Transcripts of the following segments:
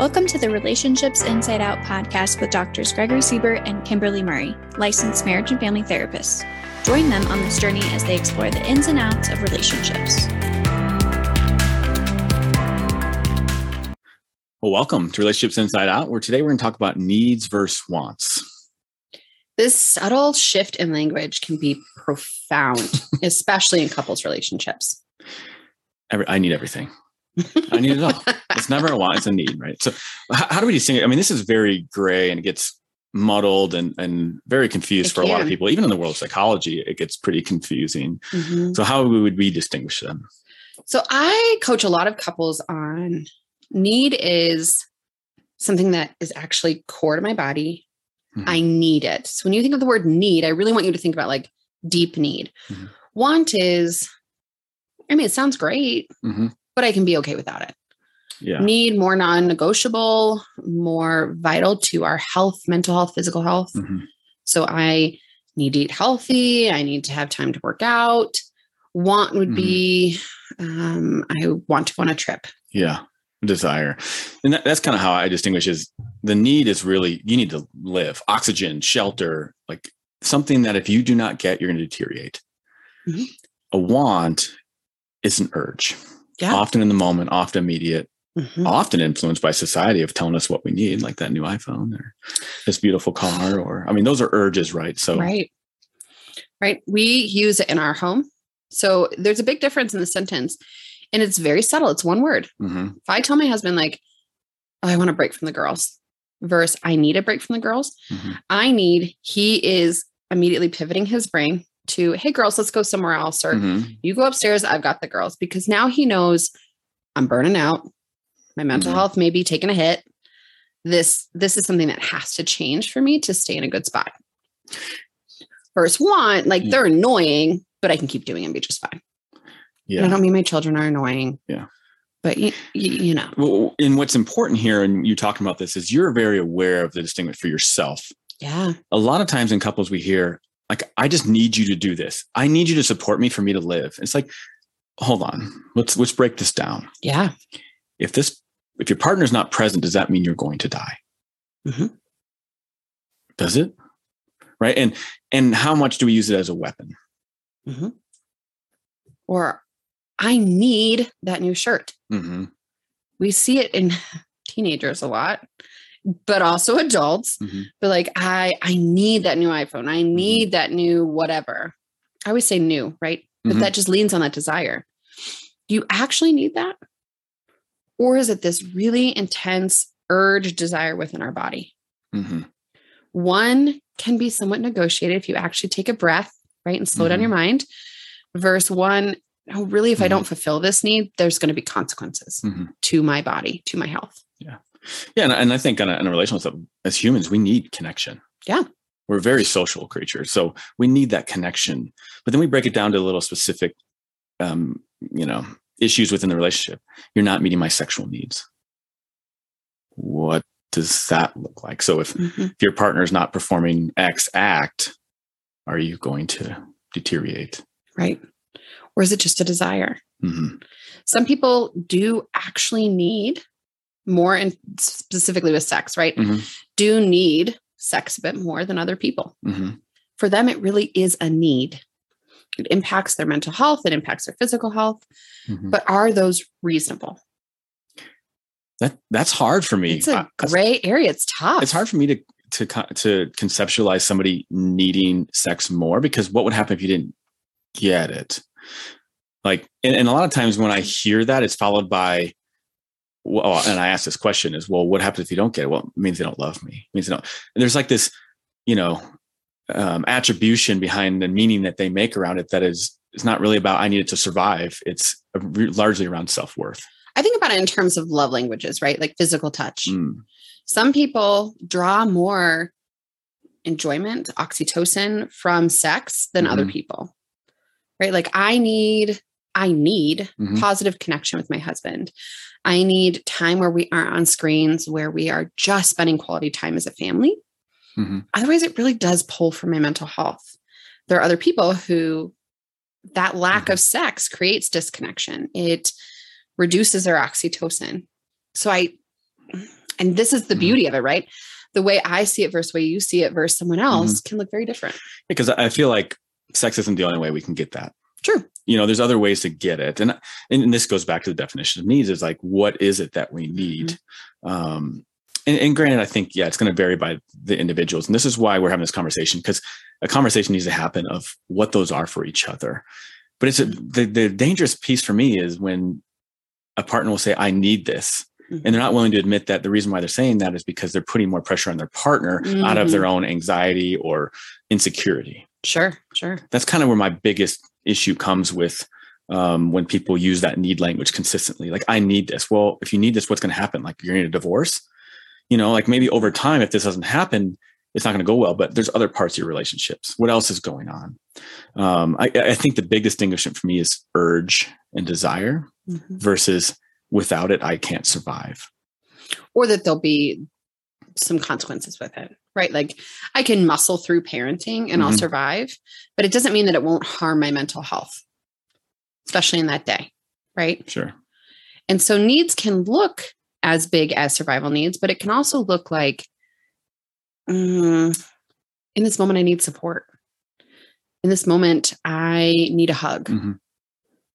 Welcome to the Relationships Inside Out podcast with Doctors Gregory Siebert and Kimberly Murray, licensed marriage and family therapists. Join them on this journey as they explore the ins and outs of relationships. Well, welcome to Relationships Inside Out, where today we're going to talk about needs versus wants. This subtle shift in language can be profound, especially in couples relationships. Every, I need everything. I need it all. It's never a want, it's a need, right? So how, how do we distinguish? I mean, this is very gray and it gets muddled and, and very confused It for a lot of people. Even in the world of psychology, it gets pretty confusing. Mhm. So how would we distinguish them? So I coach a lot of couples on need is something that is actually core to my body. Mhm. I need it. So when you think of the word need, I really want you to think about like deep need. Mhm. Want is, I mean, it sounds great, hmm but I can be okay without it. Yeah. Need more non negotiable, more vital to our health, mental health, physical health. Mhm. So I need to eat healthy. I need to have time to work out. Want would Mhm. be um, I want to go on a trip. Yeah. Desire. And that, that's kind of how I distinguish is the need is really, you need to live, oxygen, shelter, like something that if you do not get, you're going to deteriorate. Mhm. A want is an urge, Yeah. often in the moment, often immediate, Mhm. often influenced by society of telling us what we need, like that new iPhone or this beautiful car, or I mean, those are urges, right? So, Right. Right. We use it in our home. So there's a big difference in the sentence. And it's very subtle. It's one word. mhm, If I tell my husband, like, oh, I want a break from the girls, versus I need a break from the girls, mhm, I need, he is immediately pivoting his brain to, hey, girls, let's go somewhere else. Or mhm, you go upstairs, I've got the girls. Because now he knows I'm burning out. My mental Mhm. health may be taking a hit. This this is something that has to change for me to stay in a good spot. First want, like Yeah. they're annoying, but I can keep doing and be just fine. And I don't mean my children are annoying. Yeah. But you, you know, Well, and what's important here, and you talking about this, is you're very aware of the distinction for yourself. yeah. a lot of times in couples we hear like i just need you to do this. I need you to support me for me to live. It's like hold on. Let's let's break this down. Yeah. if this if your partner's not present does that mean you're going to die? Mhm. does it? Right? And and how much do we use it as a weapon? Mhm. Or I need that new shirt. hmm We see it in teenagers a lot, but also adults. Mhm. But like, I I need that new iPhone. I Mm-hmm. need that new whatever. I always say new, right? But Mhm. that just leans on that desire. Do you actually need that? Or is it this really intense urge desire within our body? hmm One can be somewhat negotiated if you actually take a breath, right? And slow down your mind. Verse one, oh, really, if I Mhm. don't fulfill this need, there's going to be consequences Mhm. to my body, to my health. Yeah and, and i think on a, on a relational level as humans we need connection Yeah. we're very social creatures so we need that connection but then we break it down to little specific um you know issues within the relationship you're not meeting my sexual needs what does that look like so if, Mhm. if your partner is not performing x act are you going to deteriorate Right. Or is it just a desire? hmm Some people do actually need more, and specifically with sex, right? Mhm. Do need sex a bit more than other people. hmm For them, it really is a need. It impacts their mental health, it impacts their physical health. hmm But are those reasonable? that that's hard for me It's a gray area. It's tough. it's hard for me to to to conceptualize somebody needing sex more because what would happen if you didn't get it like and, and a lot of times when i hear that it's followed by well and i ask this question is well what happens if you don't get it well it means they don't love me it means they don't and there's like this you know um, attribution behind the meaning that they make around it that is it's not really about i need it to survive it's largely around self-worth I think about it in terms of love languages, right? Like physical touch. Mm, Some people draw more enjoyment, oxytocin from sex than other Mhm. people. Right? Like I need I need Mhm. positive connection with my husband. I need time where we aren't on screens, where we are just spending quality time as a family. mhm. Otherwise, it really does pull from my mental health. There are other people who that lack Mhm. of sex creates disconnection. It reduces their oxytocin. So I And this is the Mhm. beauty of it, right? The way I see it versus the way you see it versus someone else can look very different. because I feel like sex isn't the only way we can get that. True. You know, there's other ways to get it, and and this goes back to the definition of needs. Is like, what is it that we need? Um, and, and granted, I think yeah, it's going to vary by the individuals, and this is why we're having this conversation because a conversation needs to happen of what those are for each other. But it's a, the the dangerous piece for me is when a partner will say, "I need this," Mhm. and they're not willing to admit that the reason why they're saying that is because they're putting more pressure on their partner out of their own anxiety or insecurity Sure, sure. that's kind of where my biggest issue comes with um, when people use that need language consistently. Like, I need this. Well, if you need this, what's going to happen? Like, you're going to divorce. You know, like maybe over time, if this doesn't happen, it's not going to go well. But there's other parts of your relationships. What else is going on? Um, I, I think the big distinguishment for me is urge and desire Mhm. versus without it, I can't survive. Or that there'll be some consequences with it, right? Like I can muscle through parenting and I'll Mhm. survive, but it doesn't mean that it won't harm my mental health, especially in that day, right? Sure. And so needs can look as big as survival needs, but it can also look like mm, in this moment, I need support. In this moment, I need a hug. Mhm.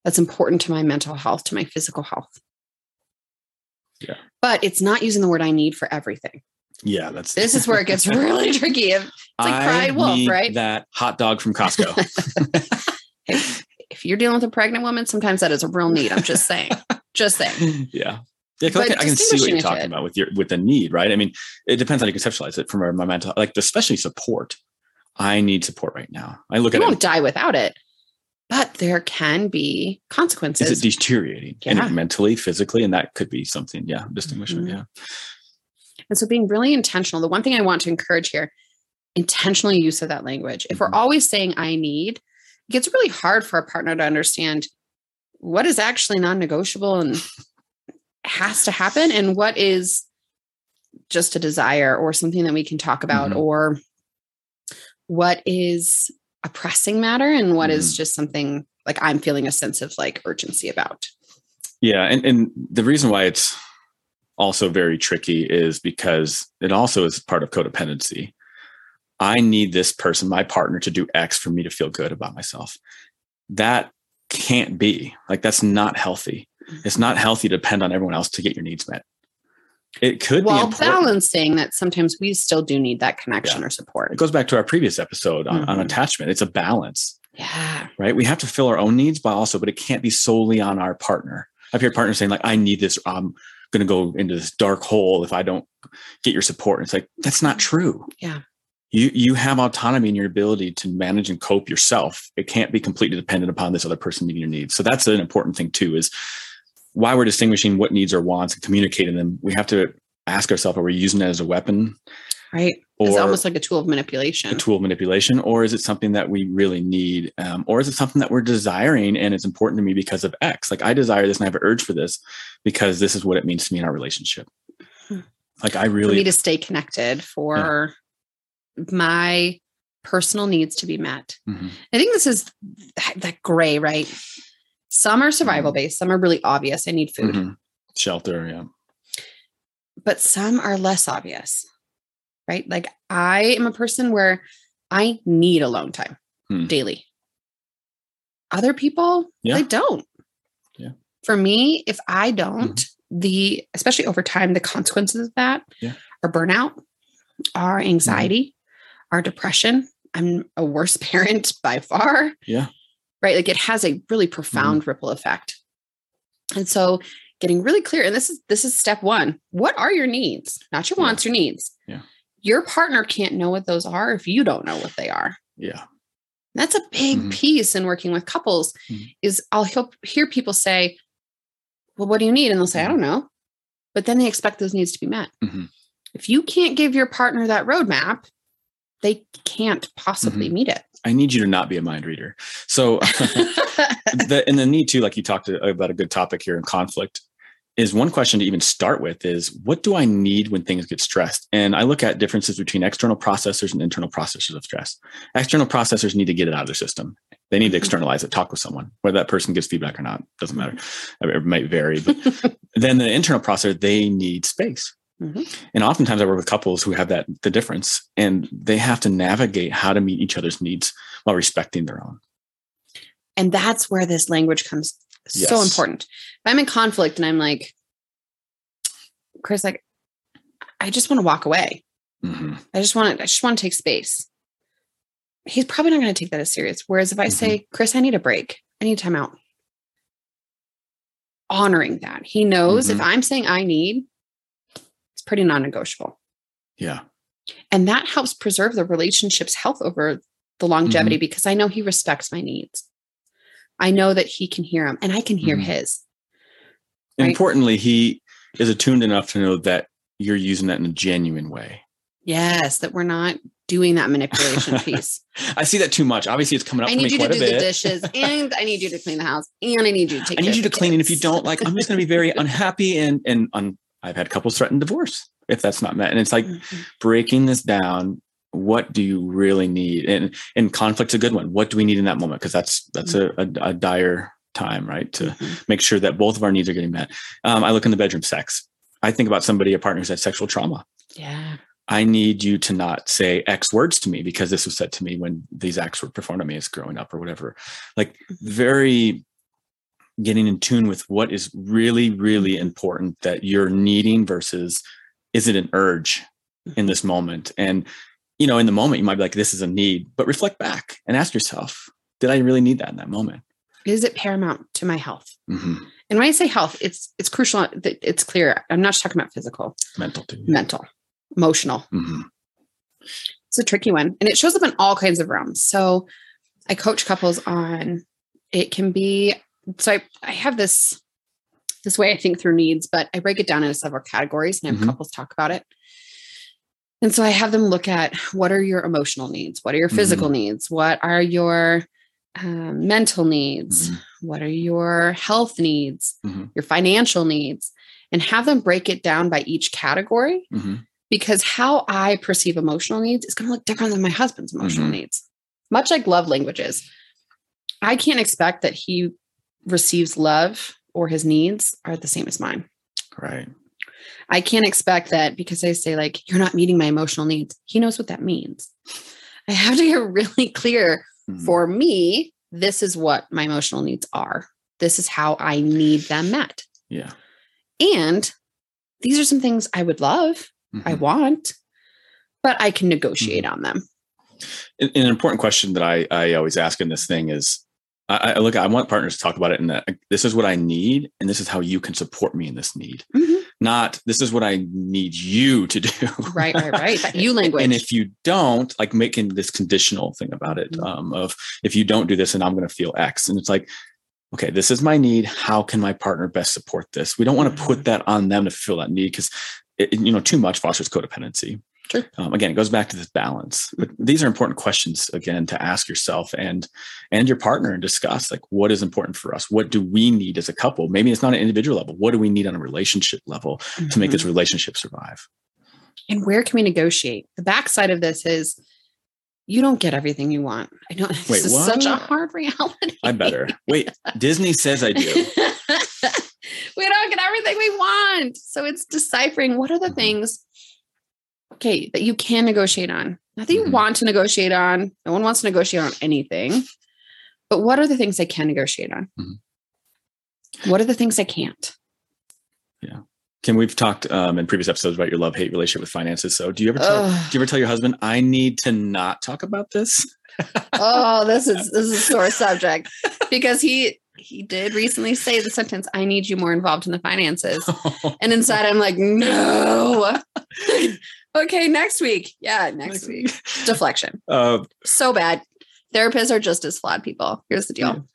That's important to my mental health, to my physical health. Yeah. But it's not using the word I need for everything. Yeah, that's This is where it gets really tricky. If, like I wolf, need right? That hot dog from Costco. if you're dealing with a pregnant woman, sometimes that is a real need. I'm just saying. just saying. yeah. Yeah, I can, I can see what you're talking should. about with your with the need, right? I mean, it depends how you conceptualize it from my mental, like especially support. I need support right now. I look at You at won't it. die without it, but there can be consequences. Is it deteriorating Yeah. and mentally, physically, and that could be something. Yeah, distinguishment. Mhm. Yeah, And so being really intentional, the one thing I want to encourage here, intentional use of that language. If we're Mhm. always saying I need, it gets really hard for a partner to understand what is actually non-negotiable and has to happen and what is just a desire or something that we can talk about Mhm. or what is a pressing matter and what is Mhm. just something like I'm feeling a sense of like urgency about. yeah, and and the reason why it's also very tricky is because it also is part of codependency. I need this person, my partner, to do X for me to feel good about myself. That can't be like that's not healthy. It's not healthy to depend on everyone else to get your needs met. It could be While balancing that sometimes we still do need that connection or support. It goes back to our previous episode on, on Mhm. attachment. It's a balance, Yeah. right? We have to fill our own needs, but also, but it can't be solely on our partner. I've heard partners saying, like, I need this. I'm going to go into this dark hole if I don't get your support. And it's like, that's not true. Yeah. You, you have autonomy in your ability to manage and cope yourself. It can't be completely dependent upon this other person meeting your needs. So that's an important thing too, is why we're distinguishing what needs are wants and communicating them. We have to ask ourselves, are we using it as a weapon Right. Or it's almost like a tool of manipulation. a tool of manipulation or is it something that we really need um, or is it something that we're desiring and it's important to me because of x like i desire this and i have an urge for this because this is what it means to me in our relationship Hmm. like i for really me to stay connected, for my personal needs to be met. Mhm. I think this is that, gray, right? Some are survival based, some are really obvious. I need food, Mhm. shelter yeah but some are less obvious, right? Like I am a person where I need alone time Hmm. daily. Other people, Yeah. they don't. Yeah. For me, if I don't, mm-hmm. the especially over time, the consequences of that Yeah. are burnout, are anxiety, mm-hmm. are depression. I'm a worse parent by far. Yeah. Right. Like it has a really profound mm-hmm. ripple effect. And so getting really clear, and this is this is step one. What are your needs? Not your Yeah. wants, your needs. Yeah. Your partner can't know what those are if you don't know what they are. yeah That's a big Mhm. piece in working with couples Mhm. is I'll hear, hear people say, well, what do you need? And they'll say, I don't know. But then they expect those needs to be met. Mhm. If you can't give your partner that roadmap, they can't possibly meet it. i need you to not be a mind reader so the, and the need to like you talked about a good topic here in conflict is one question to even start with is what do I need when things get stressed? And I look at differences between external processors and internal processors of stress. External processors need to get it out of their system. They need to Mhm. externalize it, talk with someone, whether that person gives feedback or not, doesn't matter. It might vary. But then the internal processor, they need space. Mhm. And oftentimes I work with couples who have that the difference and they have to navigate how to meet each other's needs while respecting their own. And that's where this language comes so Yes. important. If I'm in conflict and I'm like, Chris, like, I just want to walk away. Mhm. I just want to, I just want to take space. He's probably not going to take that as serious. Whereas if I say, Chris, I need a break, I need time out. Honoring that. He knows if Mhm. I'm saying I need, it's pretty non negotiable. Yeah. And that helps preserve the relationship's health over the longevity because I know he respects my needs. I know that he can hear them and I can hear Mhm. his. Right. Importantly, he is attuned enough to know that you're using that in a genuine way. Yes, that we're not doing that manipulation piece. I see that too much. Obviously, it's coming up I for me need you to do the dishes and I need you to clean the house and I need you to take I need you to clean, and if you don't, like, I'm just going to be very unhappy. And and un- I've had couples threaten divorce if that's not met. And it's like Mhm. breaking this down. What do you really need? And and conflict's a good one. What do we need in that moment? Because that's that's a, a, a dire time, right? To Mhm. make sure that both of our needs are getting met. Um, I look in the bedroom sex. I think about somebody, a partner who's had sexual trauma. Yeah. I need you to not say X words to me because this was said to me when these acts were performed on me as growing up or whatever. Like very getting in tune with what is really, really important that you're needing versus is it an urge in this moment? And, you know, in the moment, you might be like, this is a need, but reflect back and ask yourself, did I really need that in that moment? Is it paramount to my health? hmm And when I say health, it's it's crucial that it's clear. I'm not just talking about physical, Mental too. mental, emotional. hmm It's a tricky one. And it shows up in all kinds of realms. So I coach couples on it can be so I, I have this this way I think through needs, but I break it down into several categories and I have Mhm. couples talk about it. And so I have them look at what are your emotional needs? What are your physical needs? What are your um, mental needs? Mhm. What are your health needs? Mhm. Your financial needs? And have them break it down by each category hmm because how I perceive emotional needs is going to look different than my husband's emotional Mhm. needs. Much like love languages, I can't expect that he receives love or his needs are the same as mine. Right. I can't expect that because I say, like, you're not meeting my emotional needs. He knows what that means. I have to get really clear Mhm. for me, this is what my emotional needs are. This is how I need them met. yeah. And these are some things I would love, I Mhm. want, but I can negotiate on them. an an important question that I, I always ask in this thing is I, I look I want partners to talk about it and that this is what I need and this is how you can support me in this need. Mhm. Not this is what I need you to do. Right, right, right. You language. And if you don't, like making this conditional thing about it, Mhm. um, of if you don't do this, and I'm going to feel X, and it's like, okay, this is my need. How can my partner best support this? We don't want to put that on them to fill that need because, you know, too much fosters codependency. Sure. Um, again, it goes back to this balance. But these are important questions again to ask yourself and and your partner and discuss like what is important for us. What do we need as a couple? Maybe it's not an individual level. What do we need on a relationship level to make this relationship survive? and where can we negotiate? The backside of this is you don't get everything you want. I know this Wait, is such a hard reality. I better wait. Disney says I do. we don't get everything we want. So it's deciphering what are the Mhm. things, okay, that you can negotiate on. Not that you Mhm. want to negotiate on. No one wants to negotiate on anything. But what are the things I can negotiate on? Mhm. What are the things I can't? Yeah Kim, we've talked um, in previous episodes about your love hate relationship with finances. So, do you ever tell, Ugh. do you ever tell your husband, "I need to not talk about this"? oh, this is this is a sore subject because he he did recently say the sentence, "I need you more involved in the finances," and inside I'm like, no. okay, next week. Yeah, next week. Deflection. Uh, So bad. Therapists are just as flawed people. Here's the deal.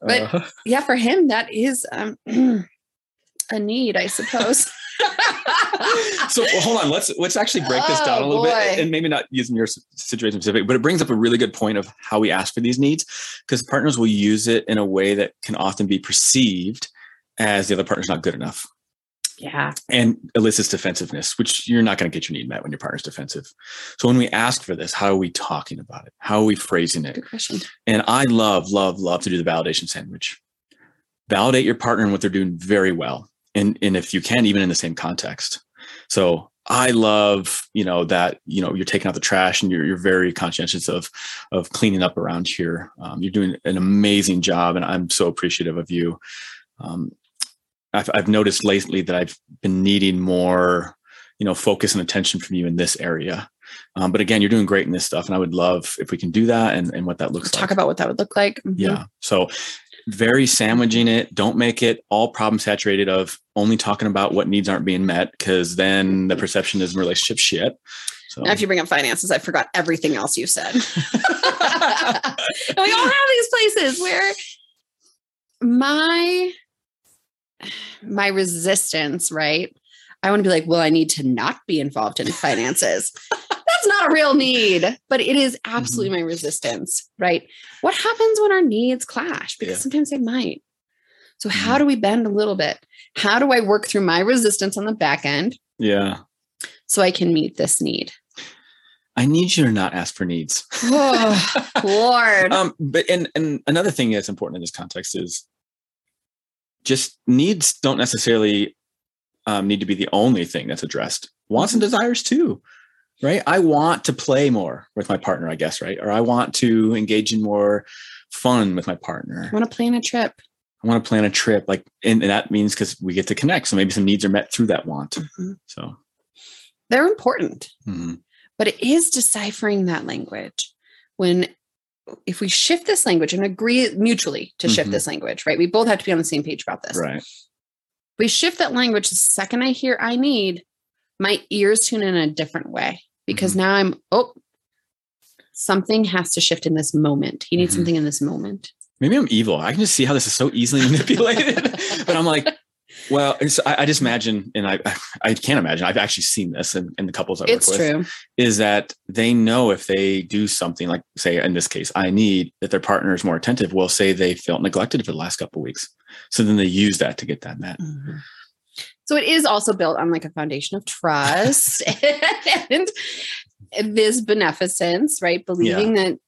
But- uh, Yeah, for him that is um, a need, I suppose. so well, hold on. Let's let's actually break this down a Oh, little boy. bit, and maybe not using your situation specific, but it brings up a really good point of how we ask for these needs, because partners will use it in a way that can often be perceived as the other partner's not good enough. Yeah. and elicits defensiveness, which you're not going to get your need met when your partner's defensive. So when we ask for this, how are we talking about it? How are we phrasing it? Good question. And I love, love, love to do the validation sandwich. Validate your partner and what they're doing very well. And, and if you can, even in the same context. So I love, you know, that, you know, you're taking out the trash and you're, you're very conscientious of, of cleaning up around here. Um, you're doing an amazing job and I'm so appreciative of you. Um, I've, I've noticed lately that I've been needing more, you know, focus and attention from you in this area. Um, but again, you're doing great in this stuff, and I would love if we can do that and, and what that looks Talk like. about what that would look like. Mhm. Yeah. So very sandwiching it. Don't make it all problem saturated of only talking about what needs aren't being met, because then the perception is in relationship shit. So Now, if you bring up finances, I forgot everything else you said. and we all have these places where my my resistance, right? I want to be like, well, I need to not be involved in finances. That's not a real need, but it is absolutely my resistance, right? What happens when our needs clash? Because Yeah. sometimes they might. So, how do we bend a little bit? How do I work through my resistance on the back end yeah. so I can meet this need? I need you to not ask for needs. Oh, Lord. um, but and and another thing that's important in this context is just needs don't necessarily um, need to be the only thing that's addressed. Wants and desires too, right? I want to play more with my partner, I guess, right? Or I want to engage in more fun with my partner. I want to plan a trip. I want to plan a trip, like, and, and that means because we get to connect. So maybe some needs are met through that want. So, They're important, mhm. but it is deciphering that language. When, if we shift this language and agree mutually to shift Mhm. this language, right? We both have to be on the same page about this. right. We shift that language the second I hear I need, my ears tune in a different way because Mm-hmm. now I'm, oh, something has to shift in this moment. He needs Mhm. something in this moment. maybe I'm evil. I can just see how this is so easily manipulated. but I'm like, well, it's, I, I just imagine, and I, I can't imagine. I've actually seen this in, in the couples I work It's with. true. Is that they know if they do something like, say, in this case, I need that their partner is more attentive. Well, say they felt neglected for the last couple of weeks, so then they use that to get that met. Mhm. So it is also built on like a foundation of trust and this beneficence, right? Believing that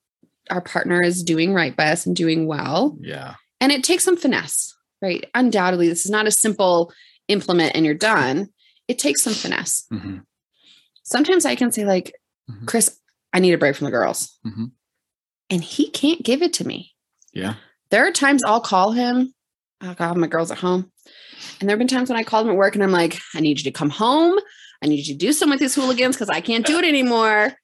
our partner is doing right by us and doing well. Yeah, And it takes some finesse, right? Undoubtedly, this is not a simple implement and you're done. It takes some finesse. Mhm. Sometimes I can say, like, Mhm. Chris, I need a break from the girls. Mhm. And he can't give it to me. yeah, There are times I'll call him. Oh God, my girl's at home. And there have been times when I called him at work and I'm like, I need you to come home. I need you to do some with these hooligans because I can't do it anymore.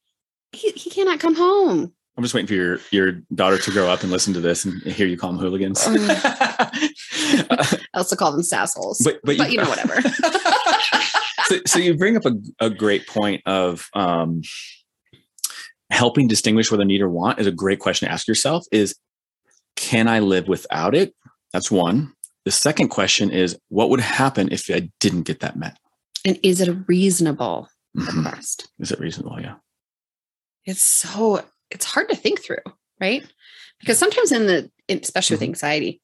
He, he cannot come home. I'm just waiting for your your daughter to grow up and listen to this and hear you call them hooligans. I also call them sassholes. but but, but you know, whatever. so, so you bring up a, a great point of um, helping distinguish whether need or want is a great question to ask yourself is can i live without it that's one the second question is what would happen if i didn't get that met and is it a reasonable Mhm. request? is it reasonable yeah It's so it's hard to think through, right? Because sometimes in the especially with anxiety,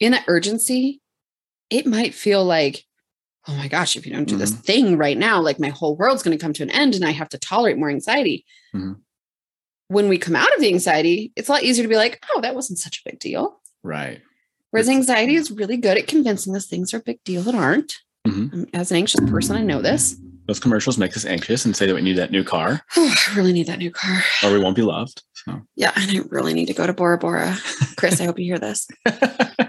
in the urgency, it might feel like, oh my gosh, if you don't do this thing right now, like my whole world's going to come to an end and I have to tolerate more anxiety. Mhm. When we come out of the anxiety, it's a lot easier to be like, oh, that wasn't such a big deal. right Whereas It's- anxiety is really good at convincing us things are a big deal that aren't. Mhm. Um, As an anxious person, I know this. Those commercials make us anxious and say that we need that new car I really need that new car. or we won't be loved so Yeah, and I really need to go to Bora Bora. Chris, I hope you hear this.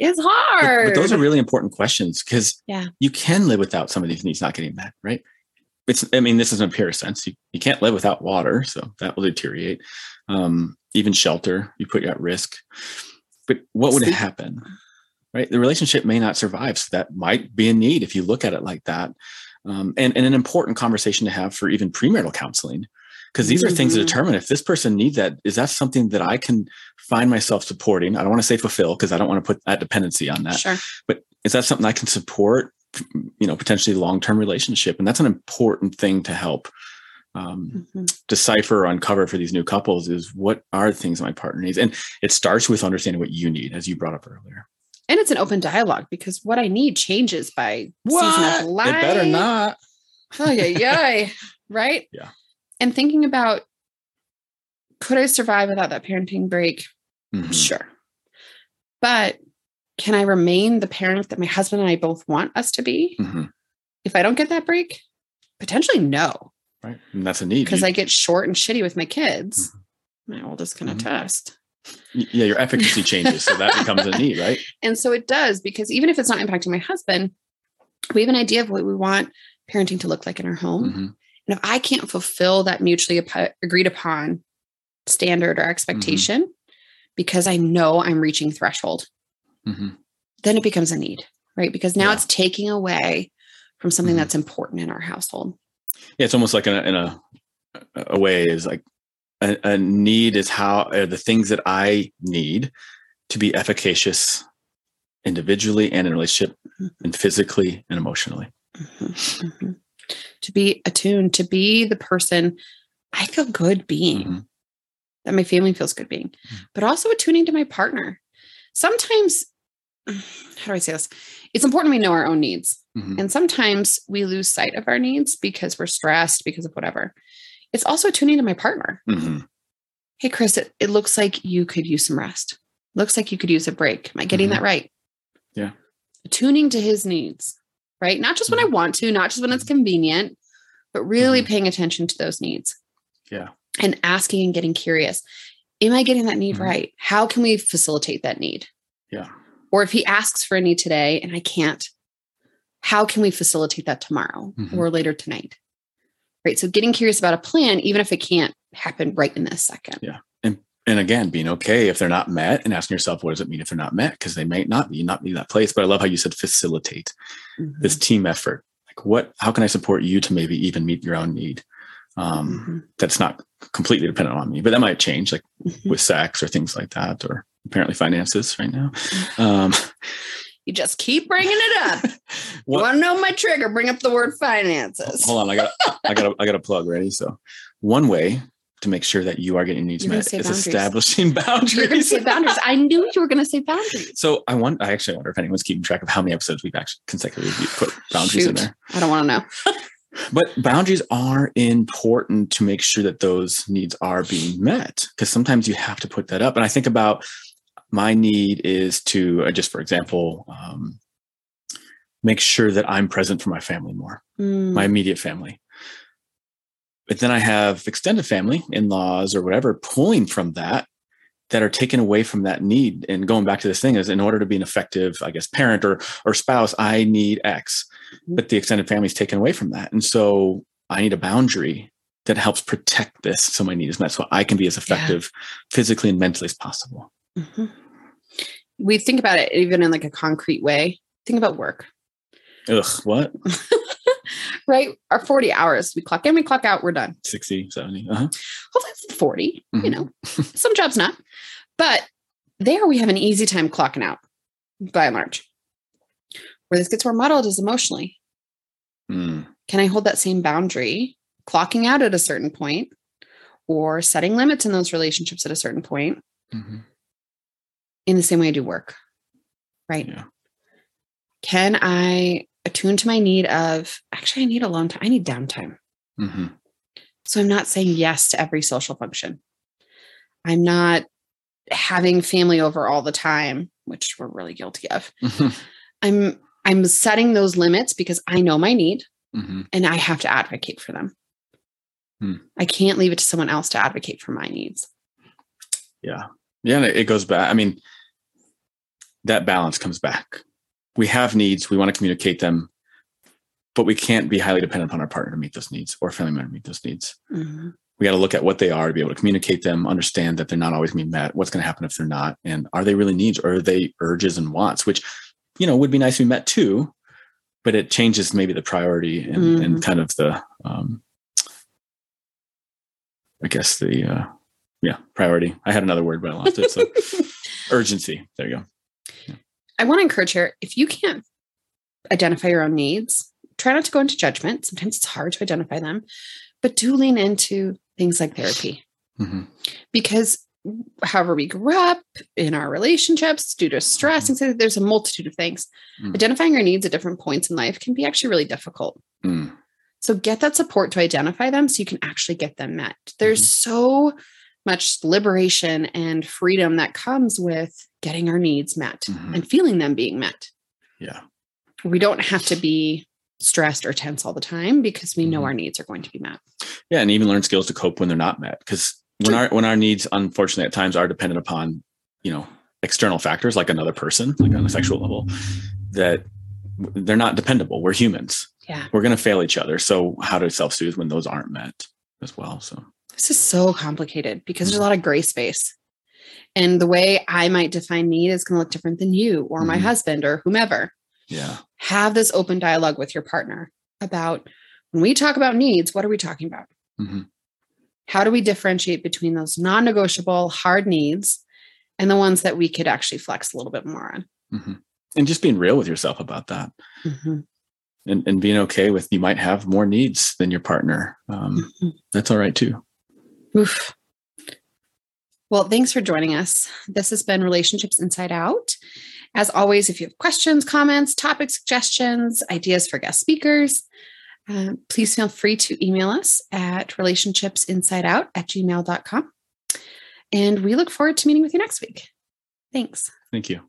It's hard. But, those are really important questions because Yeah. you can live without some of these needs not getting met, right? It's, I mean, this is a pure sense. You, you can't live without water, so that will deteriorate. Um, even shelter, you put you at risk. But what would Sleep. happen, right? The relationship may not survive. So that might be a need if you look at it like that. Um, and, and an important conversation to have for even premarital counseling, because these are things that Mhm. determine if this person needs that. Is that something that I can find myself supporting? I don't want to say fulfill because I don't want to put that dependency on that sure. but is that something I can support? You know, potentially long term relationship, and that's an important thing to help um, Mhm. decipher or uncover for these new couples. Is what are the things my partner needs, and it starts with understanding what you need, as you brought up earlier. And it's an open dialogue because what I need changes by season of life. It better not. Oh yeah, yeah. right? Yeah. And thinking about could I survive without that parenting break? Mhm. Sure. But can I remain the parent that my husband and I both want us to be? Mhm. If I don't get that break, potentially no, Right. And that's a need. because I get short and shitty with my kids. Mm-hmm. My oldest can Mhm. attest. Yeah, your efficacy changes. So that becomes a need, right? And so it does, because even if it's not impacting my husband, we have an idea of what we want parenting to look like in our home. Mhm. And if I can't fulfill that mutually ap- agreed upon standard or expectation because I know I'm reaching threshold, Mhm. then it becomes a need, right? Because now Yeah. it's taking away from something Mhm. that's important in our household. Yeah, it's almost like in a, in a, a way is like a, a need is how are the things that I need to be efficacious individually and in relationship Mhm. and physically and emotionally. Mhm, mhm. To be attuned, to be the person I feel good being, Mhm. that my family feels good being, Mm. but also attuning to my partner. Sometimes, how do I say this? It's important we know our own needs. Mhm. And sometimes we lose sight of our needs because we're stressed, because of whatever. It's also tuning to my partner. Mhm. Hey, Chris, it, it looks like you could use some rest. Looks like you could use a break. Am I getting Mhm. that right? Yeah. Tuning to his needs, right? Not just when I want to, not just when it's convenient, but really Mhm. paying attention to those needs. Yeah. And asking and getting curious. Am I getting that need right? How can we facilitate that need? Yeah. Or if he asks for a need today and I can't, how can we facilitate that tomorrow Mhm. or later tonight? Right. So getting curious about a plan, even if it can't happen right in this second. Yeah. And and again, being okay if they're not met and asking yourself, what does it mean if they're not met? Because they may not be, not be that place. But I love how you said facilitate Mhm. this team effort. Like what, how can I support you to maybe even meet your own need? Um, Mhm. that's not completely dependent on me, but that might change like Mhm. with sex or things like that, or apparently finances right now. Um, You just keep bringing it up. You what, want to know my trigger? Bring up the word finances. hold on, I got, I got, a, I got a plug ready. So, one way to make sure that you are getting needs met is boundaries. establishing You're going to boundaries. say boundaries. I knew you were going to say boundaries. so, I want, I actually wonder if anyone's keeping track of how many episodes we've actually consecutively put boundaries in there. I don't want to know. But boundaries are important to make sure that those needs are being met because sometimes you have to put that up. And I think about my need is to, uh, just for example, um, make sure that I'm present for my family more, Mm, my immediate family. But then I have extended family, in laws, or whatever, pulling from that that are taken away from that need. And going back to this thing is in order to be an effective, I guess, parent or or spouse, I need X. Mhm. But the extended family is taken away from that. And so I need a boundary that helps protect this so my need is met so I can be as effective physically and mentally as possible. Mhm. We think about it even in like a concrete way. Think about work, Ugh, what? right? Our 40 hours, we clock in, we clock out, we're done. 60, 70. Uh-huh. Hopefully it's 40, you Mhm. know, some jobs not. But there we have an easy time clocking out by and large. Where this gets more muddled is emotionally. Mm, Can I hold that same boundary, clocking out at a certain point, or setting limits in those relationships at a certain point mhm. In the same way I do work? Right. Yeah. Can I attune to my need of actually, I need alone time, I need downtime. Mhm. So I'm not saying yes to every social function. I'm not having family over all the time, which we're really guilty of. I'm I'm setting those limits because I know my need Mhm. and I have to advocate for them. Hmm. I can't leave it to someone else to advocate for my needs. Yeah. Yeah. It goes back. I mean, that balance comes back. We have needs, we want to communicate them, but we can't be highly dependent upon our partner to meet those needs or family member to meet those needs. Mhm. We got to look at what they are to be able to communicate them, understand that they're not always going to be met. What's going to happen if they're not? And are they really needs or are they urges and wants, which, you know, would be nice to be met too, but it changes maybe the priority and, and kind of the, um, I guess the, uh, yeah, priority. I had another word, but I lost it. So urgency. There you go. I want to encourage here if you can't identify your own needs, try not to go into judgment. Sometimes it's hard to identify them, but do lean into things like therapy. Hmm because however we grew up in our relationships due to stress and so there's a multitude of things. Mm. identifying your needs at different points in life can be actually really difficult. Mm. so get that support to identify them so you can actually get them met. There's so much liberation and freedom that comes with getting our needs met Mhm. and feeling them being met Yeah. we don't have to be stressed or tense all the time because we know Mhm. our needs are going to be met. Yeah, and even learn skills to cope when they're not met. Because when our when our needs, unfortunately, at times are dependent upon, you know, external factors like another person, like on a sexual level, that they're not dependable. We're humans. Yeah. We're going to fail each other. So how to self soothe when those aren't met as well? So This is so complicated because there's a lot of gray space. And the way I might define need is going to look different than you or my Mhm. husband or whomever. yeah, Have this open dialogue with your partner about when we talk about needs, what are we talking about? Mhm. How do we differentiate between those non negotiable, hard needs and the ones that we could actually flex a little bit more on? hmm and just being real with yourself about that. Mhm. And, and being okay with you might have more needs than your partner. Um, Mhm. that's all right too. Oof. Well, thanks for joining us. This has been Relationships Inside Out. As always, if you have questions, comments, topic suggestions, ideas for guest speakers, uh, please feel free to email us at relationshipsinsideout at gmail.com. And we look forward to meeting with you next week. Thanks. Thank you.